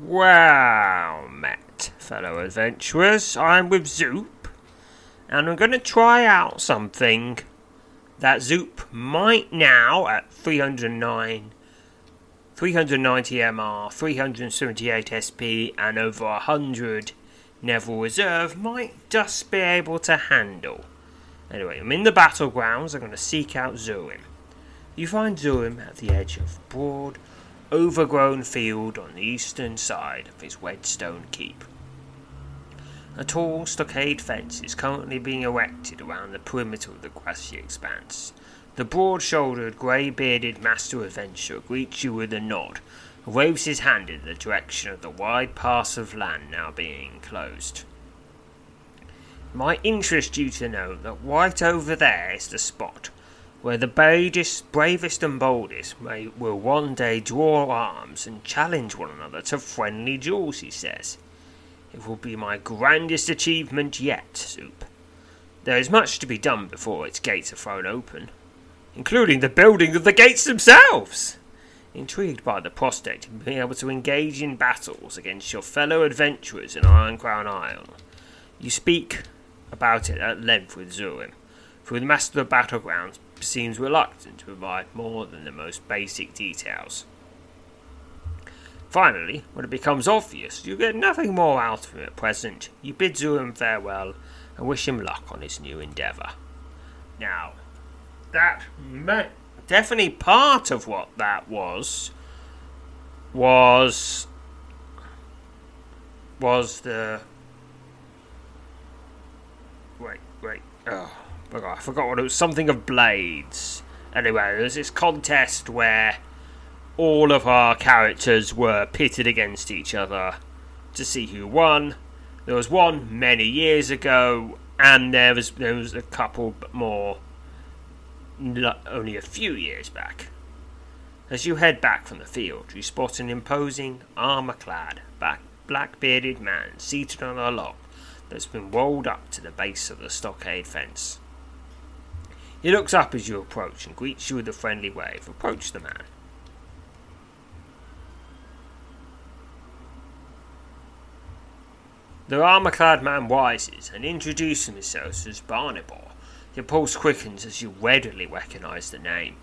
Wow, Matt, fellow adventurers, I'm with Zoop, and I'm going to try out something that Zoop might now, at 309, 390 MR, 378 SP, and over 100 Neville Reserve, might just be able to handle. Anyway, I'm in the battlegrounds, I'm going to seek out Zurim. You find Zurim at the edge of broad, overgrown field on the eastern side of his Wedstone Keep. A tall stockade fence is currently being erected around the perimeter of the grassy expanse. The broad shouldered, grey bearded master adventurer greets you with a nod and waves his hand in the direction of the wide pass of land now being enclosed. Might interest you to know that right over there is the spot where the bravest, bravest and boldest may, will one day draw arms and challenge one another to friendly duels, he says. It will be my grandest achievement yet, Zoop. There is much to be done before its gates are thrown open, including the building of the gates themselves. Intrigued by the prospect of being able to engage in battles against your fellow adventurers in Iron Crown Isle, you speak about it at length with Zurim, for the Master of Battlegrounds seems reluctant to provide more than the most basic details. Finally, when it becomes obvious you get nothing more out of him at present, you bid Zurim farewell and wish him luck on his new endeavour. Now, that may, definitely part of what that was was was the wait wait oh I forgot what it was. Something of blades. Anyway, there's this contest where all of our characters were pitted against each other to see who won. There was one many years ago, and there was there was a couple more only a few years back. As you head back from the field, you spot an imposing, armour-clad, black-bearded man seated on a log that's been rolled up to the base of the stockade fence. He looks up as you approach and greets you with a friendly wave. Approach the man. The armour clad man rises and introduces himself as Barynbor. Your pulse quickens as you readily recognise the name.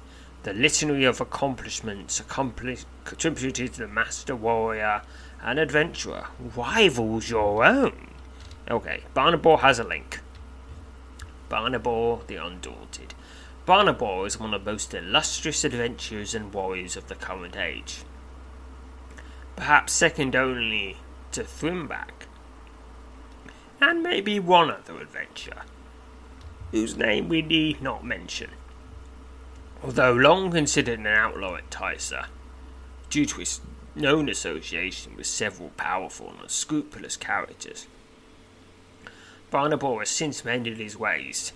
The litany of accomplishments attributed to the master warrior and adventurer rivals your own. Okay, Barynbor has a link. Barynbor the Undaunted. Barynbor is one of the most illustrious adventurers and warriors of the current age. Perhaps second only to Thrimbak, and maybe one other adventurer, whose name we need not mention. Although long considered an outlaw at Tysa, due to his known association with several powerful and unscrupulous characters, Barynbor has since mended his ways,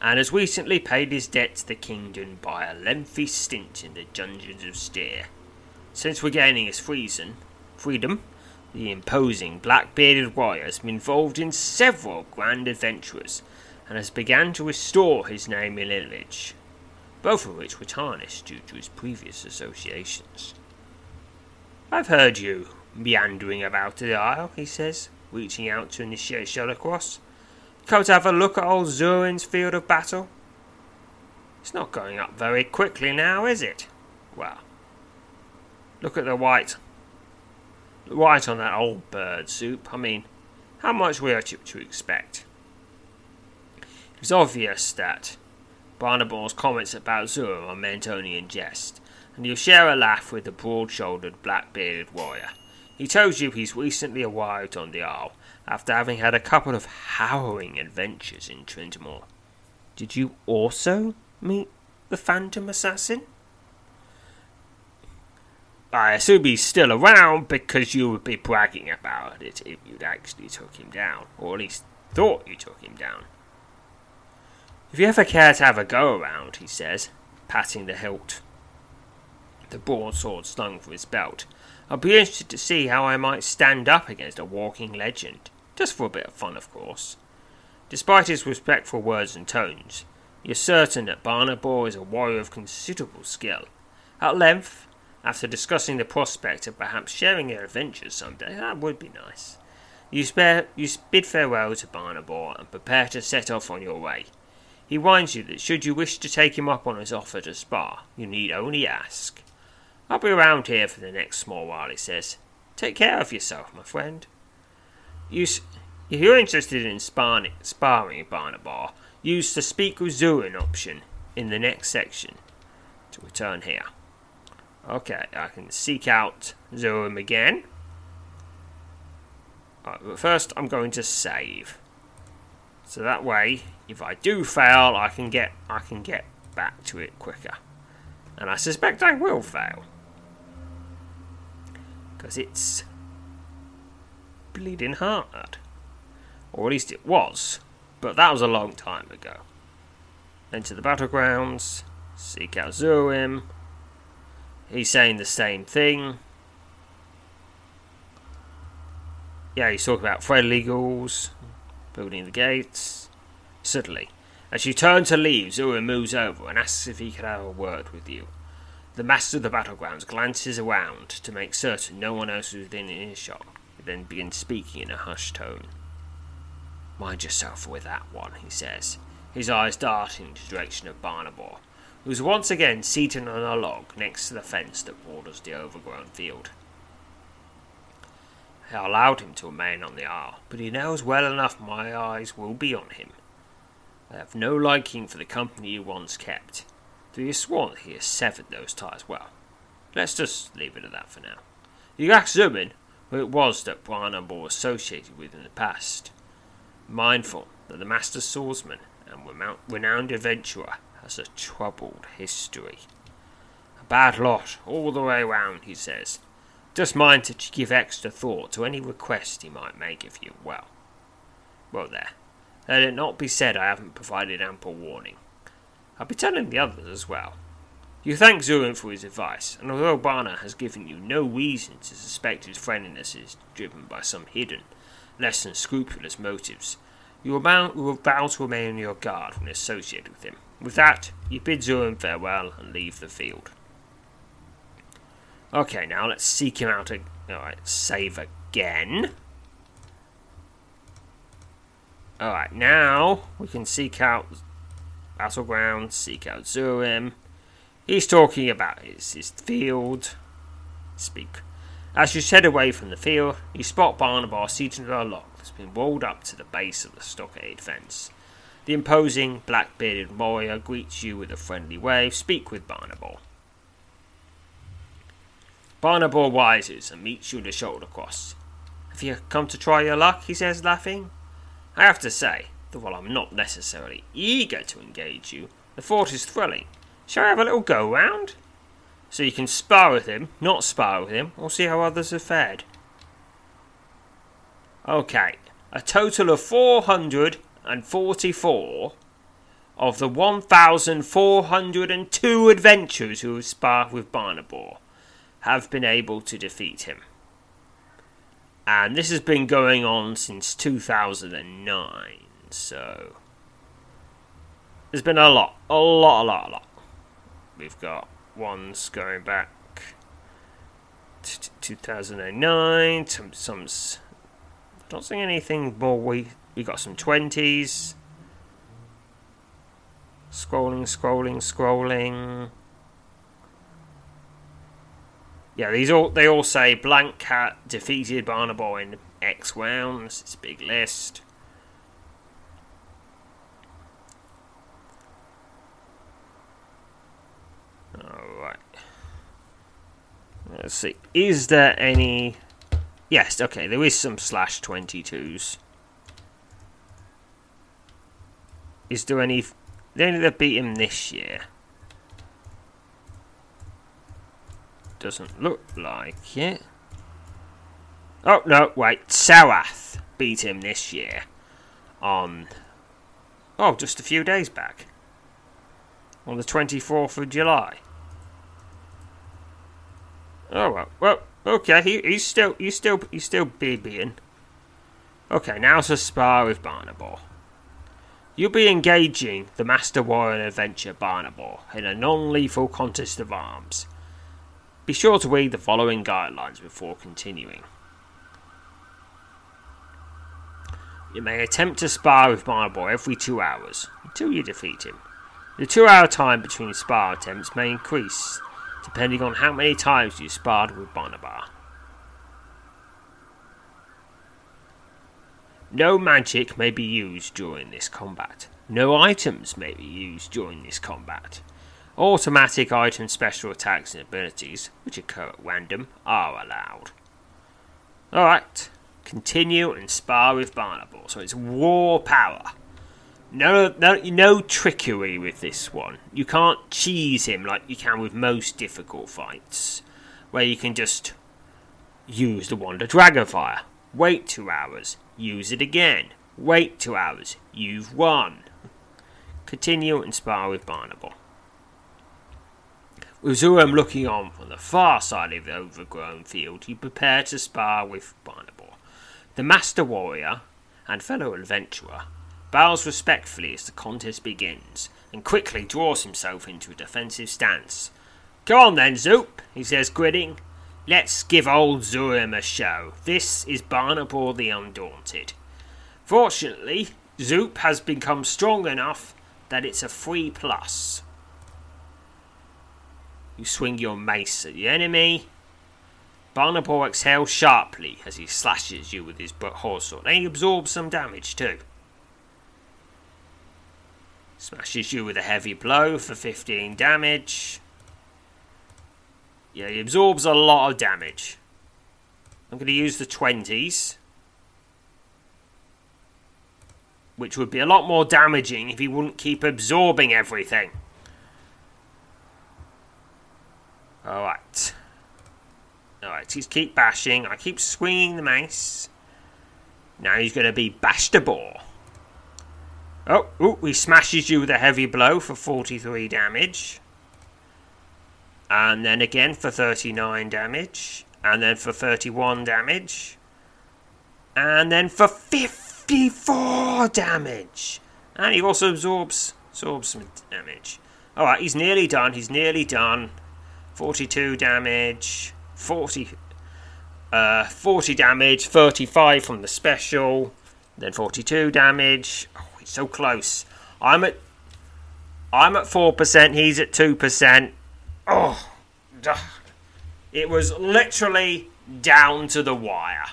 and has recently paid his debt to the kingdom by a lengthy stint in the dungeons of Styr. Since regaining his freedom, freedom, the imposing black-bearded warrior has been involved in several grand adventures, and has begun to restore his name and image, both of which were tarnished due to his previous associations. I've heard you meandering about the isle, he says reaching out to initiate shoulder cross. Come to have a look at old Zurim's field of battle? It's not going up very quickly now, is it? Well, look at the white. The white on that old bird soup. I mean, how much were you to expect? It's obvious that Barynbor's comments about Zurim are meant only in jest, and you'll share a laugh with the broad shouldered, black bearded warrior. He tells you he's recently arrived on the Isle after having had a couple of harrowing adventures in Trentmore. Did you also meet the Phantom Assassin? I assume he's still around because you would be bragging about it if you'd actually took him down, or at least thought you took him down. If you ever care to have a go around, he says, patting the hilt, the broadsword slung from his belt, I'd be interested to see how I might stand up against a walking legend. Just for a bit of fun, of course. Despite his respectful words and tones, you're certain that Barynbor is a warrior of considerable skill. At length, after discussing the prospect of perhaps sharing your adventures some day, that would be nice. You, spare, you bid farewell to Barynbor and prepare to set off on your way. He warns you that should you wish to take him up on his offer to spar, you need only ask. I'll be around here for the next small while, he says. Take care of yourself, my friend. You, if you're interested in sparring, sparring Barynbor, use the Speak with Zurim option in the next section to return here. Okay, I can seek out Zurim again. Right, but first I'm going to save. So that way, if I do fail, I can get I can get back to it quicker. And I suspect I will fail. Because it's bleeding hard. Or at least it was. But that was a long time ago. Enter the battlegrounds, seek out Zurim, he's saying the same thing. Yeah, he's talking about friendly ghouls, building the gates. Suddenly, as you turn to leave, Zura moves over and asks if he could have a word with you. The master of the battlegrounds glances around to make certain no one else is within earshot, then begins speaking in a hushed tone. Mind yourself with that one, he says, his eyes darting in the direction of Barynbor, who is once again seated on a log next to the fence that borders the overgrown field. I allowed him to remain on the isle, but he knows well enough my eyes will be on him. I have no liking for the company he once kept, though he has sworn that he has severed those ties well. Let's just leave it at that for now. You ask Zubin who it was that Barynbor was associated with in the past, mindful that the master swordsman and renowned adventurer has a troubled history. A bad lot all the way round, he says. Just mind you give extra thought to any request he might make of you. Well, well there. Let it not be said I haven't provided ample warning. I'll be telling the others as well. You thank Zurim for his advice, and although Bana has given you no reason to suspect his friendliness is driven by some hidden, less than scrupulous motives, you will vow to remain on your guard when associated with him. With that, you bid Zurim farewell and leave the field. Okay, now let's seek him out. Alright, save again. Alright, now we can seek out Battleground, seek out Zurim. He's talking about his, his field. Speak. As you head away from the field, you spot Barnabas seated on a log that's been walled up to the base of the stockade fence. The imposing, black bearded warrior greets you with a friendly wave. Speak with Barnabas. Barnabas rises and meets you with a shoulder cross. Have you come to try your luck? he says, laughing. I have to say that while I'm not necessarily eager to engage you, the thought is thrilling. Shall I have a little go round? So you can spar with him, not spar with him, or see how others have fared. Okay, a total of 444 of the 1,402 adventurers who have sparred with Barynbor have been able to defeat him. And this has been going on since 2009, so. There's been a lot, a lot, a lot, a lot. We've got ones going back to 2009, some, some. Not seeing anything more we we got some 20s. Scrolling, scrolling, scrolling. Yeah, these all they all say Blank Cat defeated Barnaboy in X rounds. It's a big list. Alright. Let's see. Is there any. Yes, okay, there is some slash 22s. Is there any... They only that beat him this year. doesn't look like it. Oh, no, wait. Sawath beat him this year on. Oh, just a few days back. On the 24th of July. Oh, well. Well, okay. He, he's still he's still he's still BBing. Okay, now to spar with Barynbor. You'll be engaging the Master Warrior Adventure Barynbor in a non-lethal contest of arms. Be sure to read the following guidelines before continuing. You may attempt to spar with Barynbor every two hours until you defeat him. The two hour time between spar attempts may increase depending on how many times you sparred with Barynbor. No magic may be used during this combat. No items may be used during this combat. Automatic item special attacks and abilities, which occur at random, are allowed. Alright, continue and spar with Barynbor. So it's war power. No, no, no trickery with this one. You can't cheese him like you can with most difficult fights, where you can just use the Wand of Dragonfire. Wait two hours, Use it again. Wait two hours. You've won. Continue and spar with Barynbor. With Zurim looking on from the far side of the overgrown field, you prepare to spar with Barynbor. The Master Warrior and fellow adventurer bows respectfully as the contest begins and quickly draws himself into a defensive stance. Go on then, Zoop, he says, grinning. Let's give old Zurim a show. This is Barynbor the Undaunted. Fortunately, Zoop has become strong enough that it's a free plus. You swing your mace at the enemy. Barynbor exhales sharply as he slashes you with his horse sword, and he absorbs some damage too. Smashes you with a heavy blow for 15 damage. Yeah, he absorbs a lot of damage. I'm going to use the 20s. Which would be a lot more damaging if he wouldn't keep absorbing everything. Alright. Alright, he's keep bashing. I keep swinging the mace. Now he's going to be Bashtabor. Oh, ooh, he smashes you with a heavy blow for 43 damage and then again for 39 damage, and then for 31 damage, and then for 54 damage. And he also absorbs absorbs some damage. Alright, he's nearly done. He's nearly done. 42 damage, 40, uh, 40 damage, 35 from the special, then 42 damage. So close. I'm at I'm at 4%, he's at 2%. Oh, it was literally down to the wire.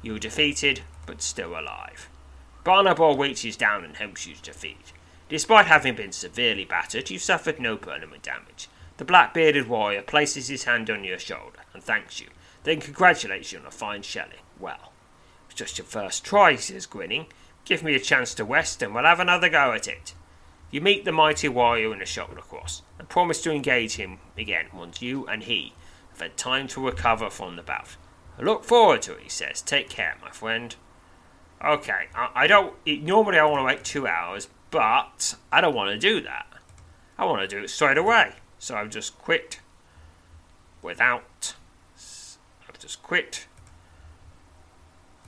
You were defeated, but still alive. Barynbor reaches down and helps you to defeat. Despite having been severely battered, you suffered no permanent damage. The black bearded warrior places his hand on your shoulder and thanks you, then congratulates you on a fine shelling. Well, it's just your first try, says, grinning. Give me a chance to rest and we'll have another go at it. You meet the mighty warrior in a shoulder cross and promise to engage him again once you and he have had time to recover from the bout. I look forward to it, he says. Take care, my friend. Okay, I, I don't. Normally, I want to wait two hours, but I don't want to do that. I want to do it straight away. So I've just quit without. I've just quit.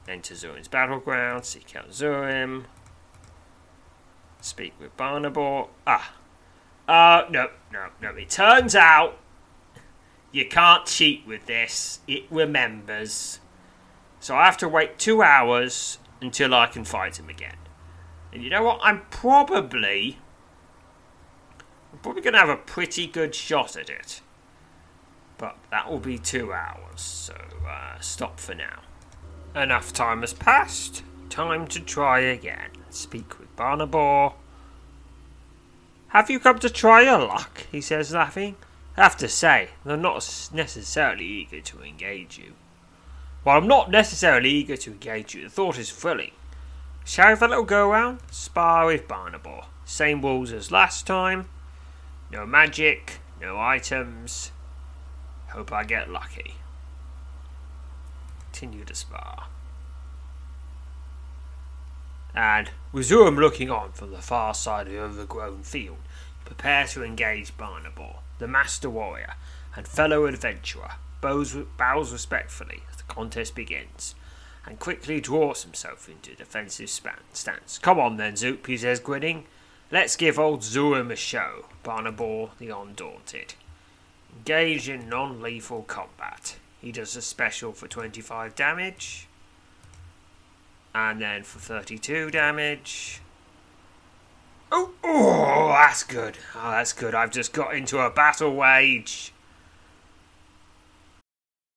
Enter Zurim's battleground, seek out Zurim. Speak with Barynbor. Ah. Uh, no, no, no. It turns out you can't cheat with this. It remembers. So I have to wait two hours until I can fight him again. And you know what? I'm probably. I'm probably going to have a pretty good shot at it. But that will be two hours, so uh, stop for now. Enough time has passed. Time to try again. Speak with Barynbor. Have you come to try your luck? he says, laughing. I have to say, they're not necessarily eager to engage you. While I'm not necessarily eager to engage you, the thought is thrilling. Shall we have a little go round? Spar with Barynbor. Same rules as last time. No magic, no items. Hope I get lucky. Continue to spar. And with Zurim looking on from the far side of the overgrown field, prepare to engage Barnaby, the master warrior and fellow adventurer, bows, bows respectfully as the contest begins, and quickly draws himself into defensive span, stance. Come on then, Zoop, he says, grinning. Let's give old Zurim a show, Barnaby the Undaunted. Engage in non lethal combat. He does a special for 25 damage. And then for 32 damage. Oh, oh, that's good. Oh, that's good. I've just got into a battle wage.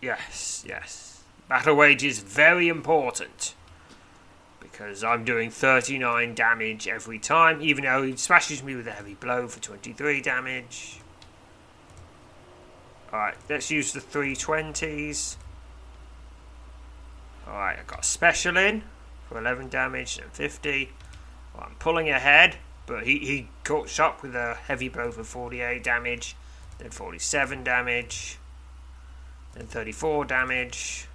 Yes, yes. Battle wage is very important. Because I'm doing 39 damage every time, even though he smashes me with a heavy blow for 23 damage. Alright, let's use the 320s. Alright, I've got a special in for 11 damage and 50. Well, I'm pulling ahead, but he, he got shot with a heavy blow for 48 damage, then 47 damage, then 34 damage.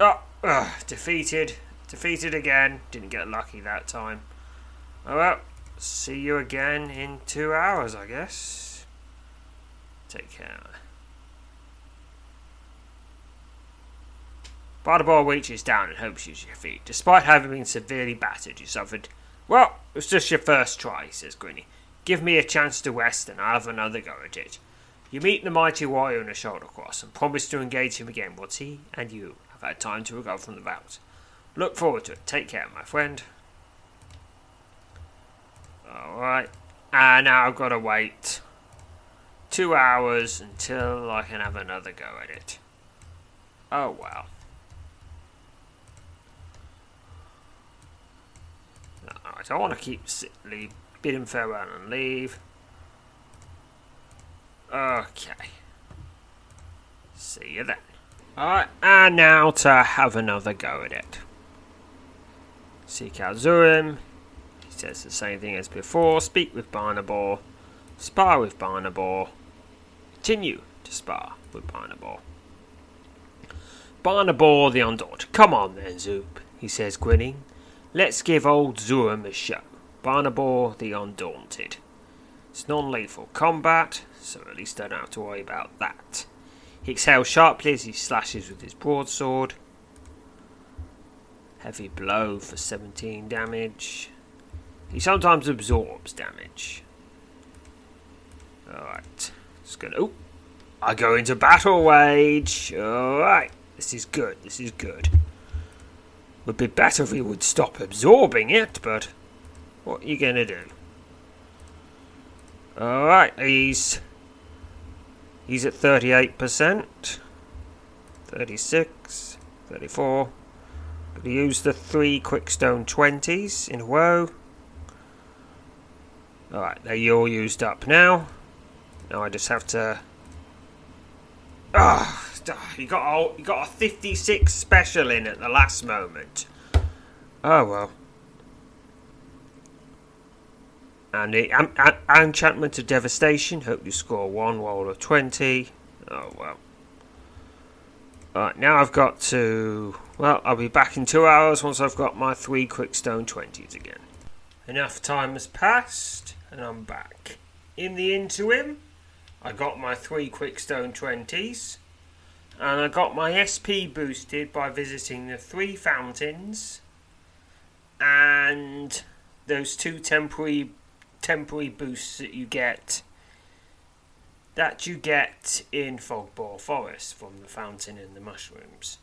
Oh, ugh, defeated. Defeated again. Didn't get lucky that time. Oh well, see you again in two hours, I guess. Take care. Barnaby reaches down and helps you to your feet. Despite having been severely battered, you suffered. Well, it was just your first try, says Grinny. Give me a chance to rest and I'll have another go at it. You meet the mighty warrior in a shoulder cross and promise to engage him again once he and you have had time to recover from the bout. Look forward to it. Take care, my friend. Alright. And now I've got to wait two hours until I can have another go at it. Oh well. Alright, I want to keep leave, bid him farewell and leave. Okay. See you then. Alright, and now to have another go at it. Seek out Zurim. He says the same thing as before. Speak with Barnaby. Spar with Barnaby. Continue to spar with Barnaby. Barnaby the Undaunted. Come on then, Zoop, he says, grinning. Let's give old Zurim a show. Barnaby the Undaunted. It's non lethal combat, so at least don't have to worry about that. He exhales sharply as he slashes with his broadsword. Heavy blow for 17 damage. He sometimes absorbs damage. Alright. Just gonna. Oh! I go into battle wage! Alright. This is good. This is good. Would be better if he would stop absorbing it, but. What are you gonna do? Alright, he's. He's at 38%. 36. 34. Gonna use the three Quickstone 20s in a row. Alright, they're all used up now. Now I just have to. Ah, oh, you got a, you got a 56 special in at the last moment. Oh well. And the um, enchantment of devastation. Hope you score one roll of 20. Oh well. Right, now I've got to. Well, I'll be back in two hours once I've got my three Quickstone 20s again. Enough time has passed, and I'm back. In the interim, I got my three Quickstone 20s, and I got my SP boosted by visiting the three fountains and those two temporary temporary boosts that you get that you get in Fogbore Forest from the fountain and the mushrooms.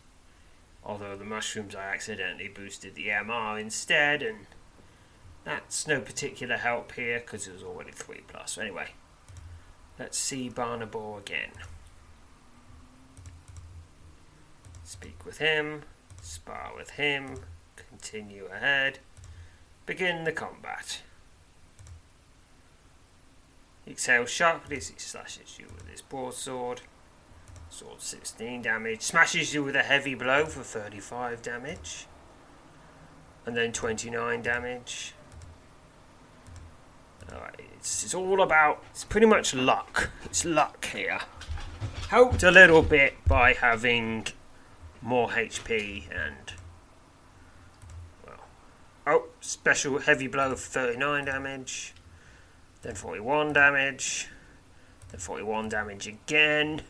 Although the mushrooms I accidentally boosted the MR instead, and that's no particular help here because it was already 3 plus. Anyway, let's see Barynbor again. Speak with him, spar with him, continue ahead, begin the combat. Exhale sharply as he slashes you with his broadsword. Sword 16 damage. Smashes you with a heavy blow for 35 damage. And then 29 damage. Alright, it's, it's all about. It's pretty much luck. It's luck here. Helped a little bit by having more HP and. Well. Oh, special heavy blow for 39 damage. Then 41 damage. Then 41 damage again.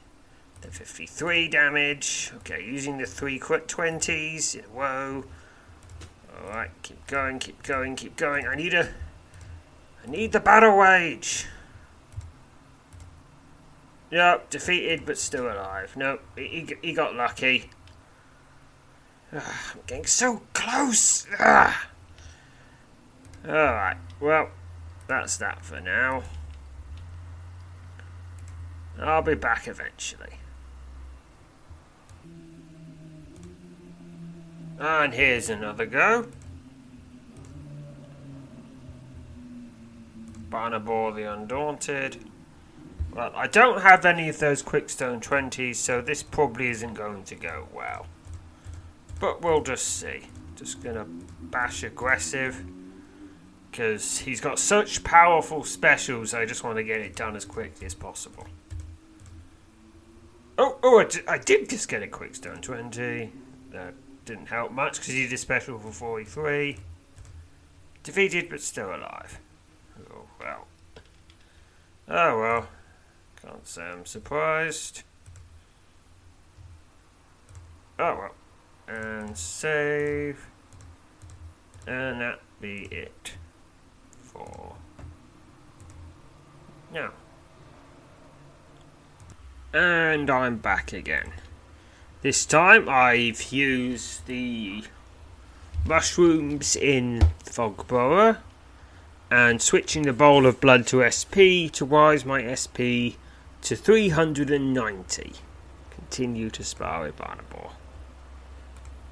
Then 53 damage. Okay, using the three quick 20s in a row. Alright, keep going, keep going, keep going. I need a. I need the battle wage. Yep, defeated but still alive. Nope, he, he got lucky. Ugh, I'm getting so close. Ah. Alright, well, that's that for now. I'll be back eventually. And here's another go. Barynbor the Undaunted. Well, I don't have any of those Quickstone 20s, so this probably isn't going to go well. But we'll just see. Just gonna bash aggressive because he's got such powerful specials. I just want to get it done as quickly as possible. Oh, oh! I, d- I did just get a quick stone twenty. That didn't help much because he did a special for forty-three. Defeated, but still alive. Oh well. Oh well. Can't say I'm surprised. Oh well. And save. And that be it for now. And I'm back again. This time I've used the mushrooms in Fogborough and switching the bowl of blood to SP to rise my SP to 390. Continue to spar with Barynbor.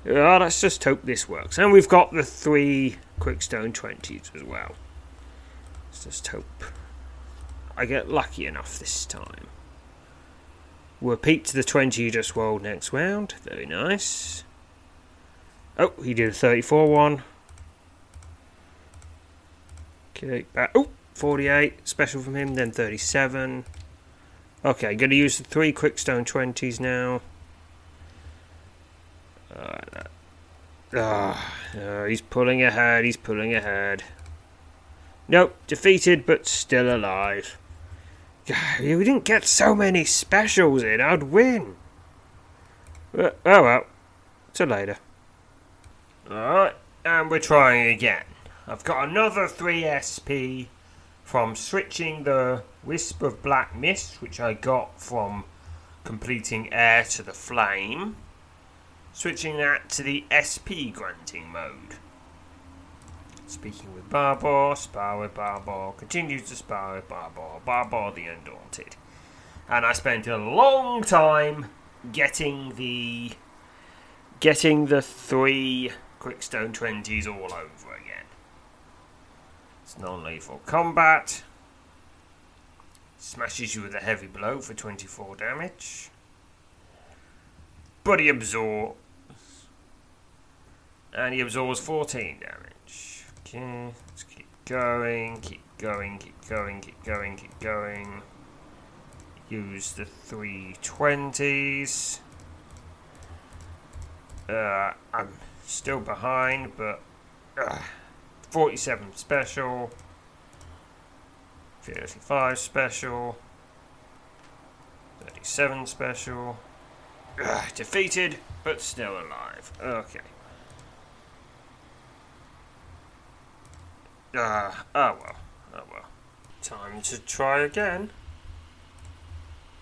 Yeah, let's just hope this works. And we've got the three Quickstone 20s as well. Let's just hope I get lucky enough this time. We'll repeat to the 20 you just rolled next round. Very nice. Oh, he did a 34 one. Okay, back. Oh, 48. Special from him, then 37. Okay, to use the three Quickstone 20s now. Uh, uh, he's pulling ahead, he's pulling ahead. Nope, defeated but still alive. If we didn't get so many specials in, I'd win. But, oh well, till later. Alright, and we're trying again. I've got another 3 SP from switching the Wisp of Black Mist, which I got from completing Heir to the Flame, switching that to the SP granting mode. Speaking with Barbour, spar with Barbour, continues to spar with Barbour, Barbour the Undaunted. And I spent a long time getting the getting the three Quickstone 20s all over again. It's non-lethal combat. Smashes you with a heavy blow for 24 damage. But he absorbs. And he absorbs 14 damage. Okay, let's keep going, keep going, keep going, keep going, keep going. Use the 320s. Uh, I'm still behind, but uh, 47 special, 35 special, 37 special. Uh, defeated, but still alive. Okay. Uh, oh well. Oh well. Time to try again.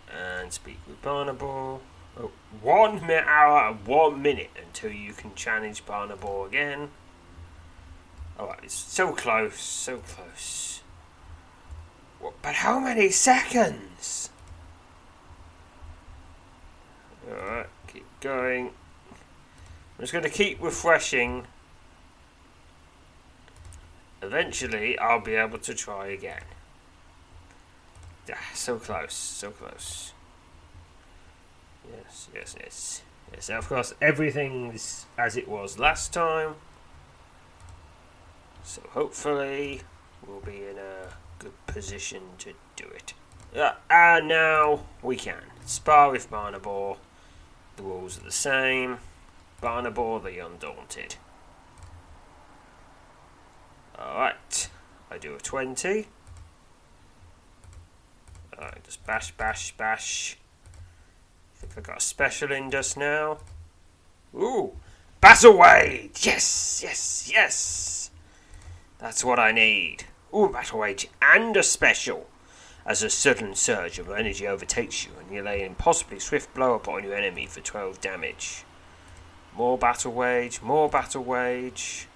And speak with Barnaby. Oh, one minute hour and one minute until you can challenge Barnaby again. Alright, it's so close, so close. What, but how many seconds? Alright, keep going. I'm just going to keep refreshing. Eventually, I'll be able to try again. Ah, so close, so close. Yes, yes, yes. Yes, of course, everything's as it was last time. So hopefully, we'll be in a good position to do it. Uh, and now we can. Spar with Barnaby. The rules are the same. Barnaby the Undaunted. Alright, I do a 20. Alright, just bash, bash, bash. I think I got a special in just now. Ooh, Battle Wage! Yes, yes, yes! That's what I need. Ooh, Battle Wage and a special. As a sudden surge of energy overtakes you and you lay an impossibly swift blow upon your enemy for 12 damage. More Battle Wage, more Battle Wage.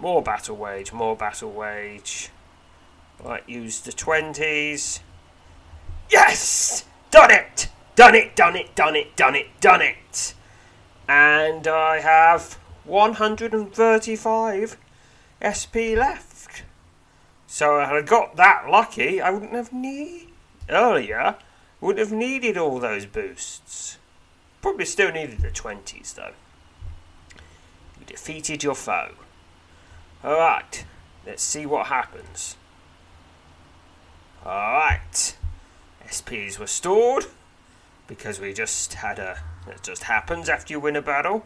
More battle wage, more battle wage. Right, use the 20s. Yes! Done it! Done it, done it, done it, done it, done it! And I have 135 SP left. So had I got that lucky, I wouldn't have need earlier. Wouldn't have needed all those boosts. Probably still needed the 20s though. You defeated your foe. Alright, let's see what happens. Alright, SPs were stored because we just had a. It just happens after you win a battle.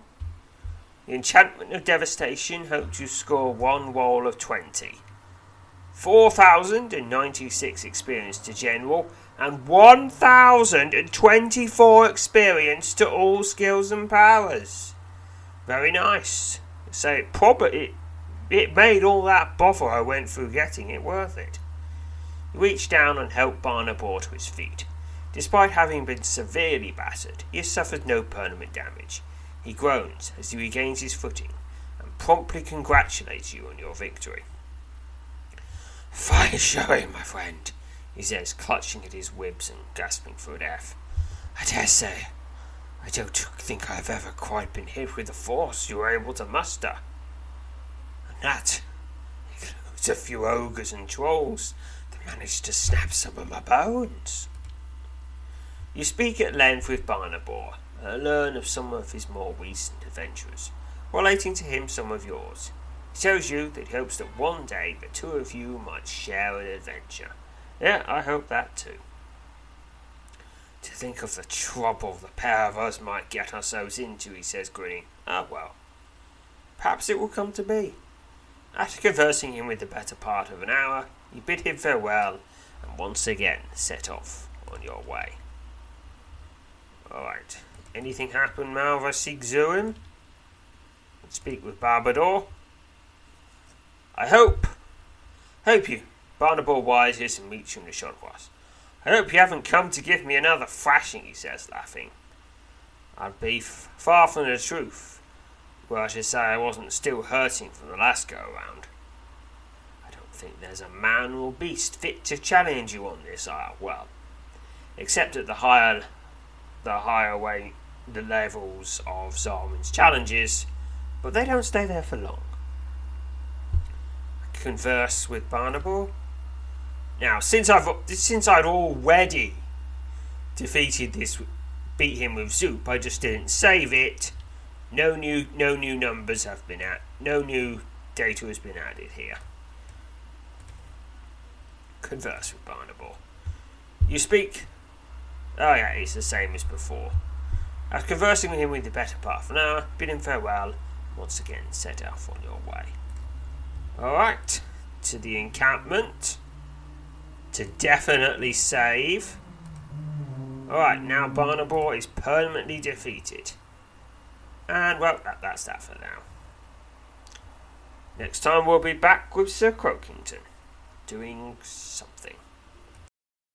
The Enchantment of Devastation helps you score one wall of 20. 4,096 experience to General and 1,024 experience to all skills and powers. Very nice. So it probably made all that bother I went through getting it worth it. He reached down and helped Barnaby to his feet. Despite having been severely battered, he has suffered no permanent damage. He groans as he regains his footing and promptly congratulates you on your victory. Fine showing, my friend, he says, clutching at his ribs and gasping for breath. I dare say, I don't think I've ever quite been hit with the force you were able to muster that includes a few ogres and trolls that managed to snap some of my bones. You speak at length with Barnaby and learn of some of his more recent adventures, relating to him some of yours. He tells you that he hopes that one day the two of you might share an adventure. Yeah, I hope that too. To think of the trouble the pair of us might get ourselves into, he says, grinning. Ah, well, perhaps it will come to be. After conversing him with the better part of an hour, you bid him farewell and once again set off on your way. Alright. Anything happen, Malva Sigzuim? Speak with Barbador. I hope. Hope you. Barnaby wises and meets you in the. I hope you haven't come to give me another thrashing, he says, laughing. I'd be f- far from the truth well, I should say I wasn't still hurting from the last go around. I don't think there's a man or beast fit to challenge you on this isle. Well, except at the higher, the higher way, the levels of Zarwin's challenges, but they don't stay there for long. Converse with Barnaby. Now, since I've since I'd already defeated this, beat him with Zoop, I just didn't save it no new no new numbers have been at no new data has been added here. Converse with Barnaby. You speak Oh yeah, it's the same as before. After conversing with him with the better part of an hour, bid him farewell, once again set off on your way. Alright, to the encampment. To definitely save. Alright, now Barnaby is permanently defeated. And well, that, that's that for now. Next time we'll be back with Sir Croakington doing something.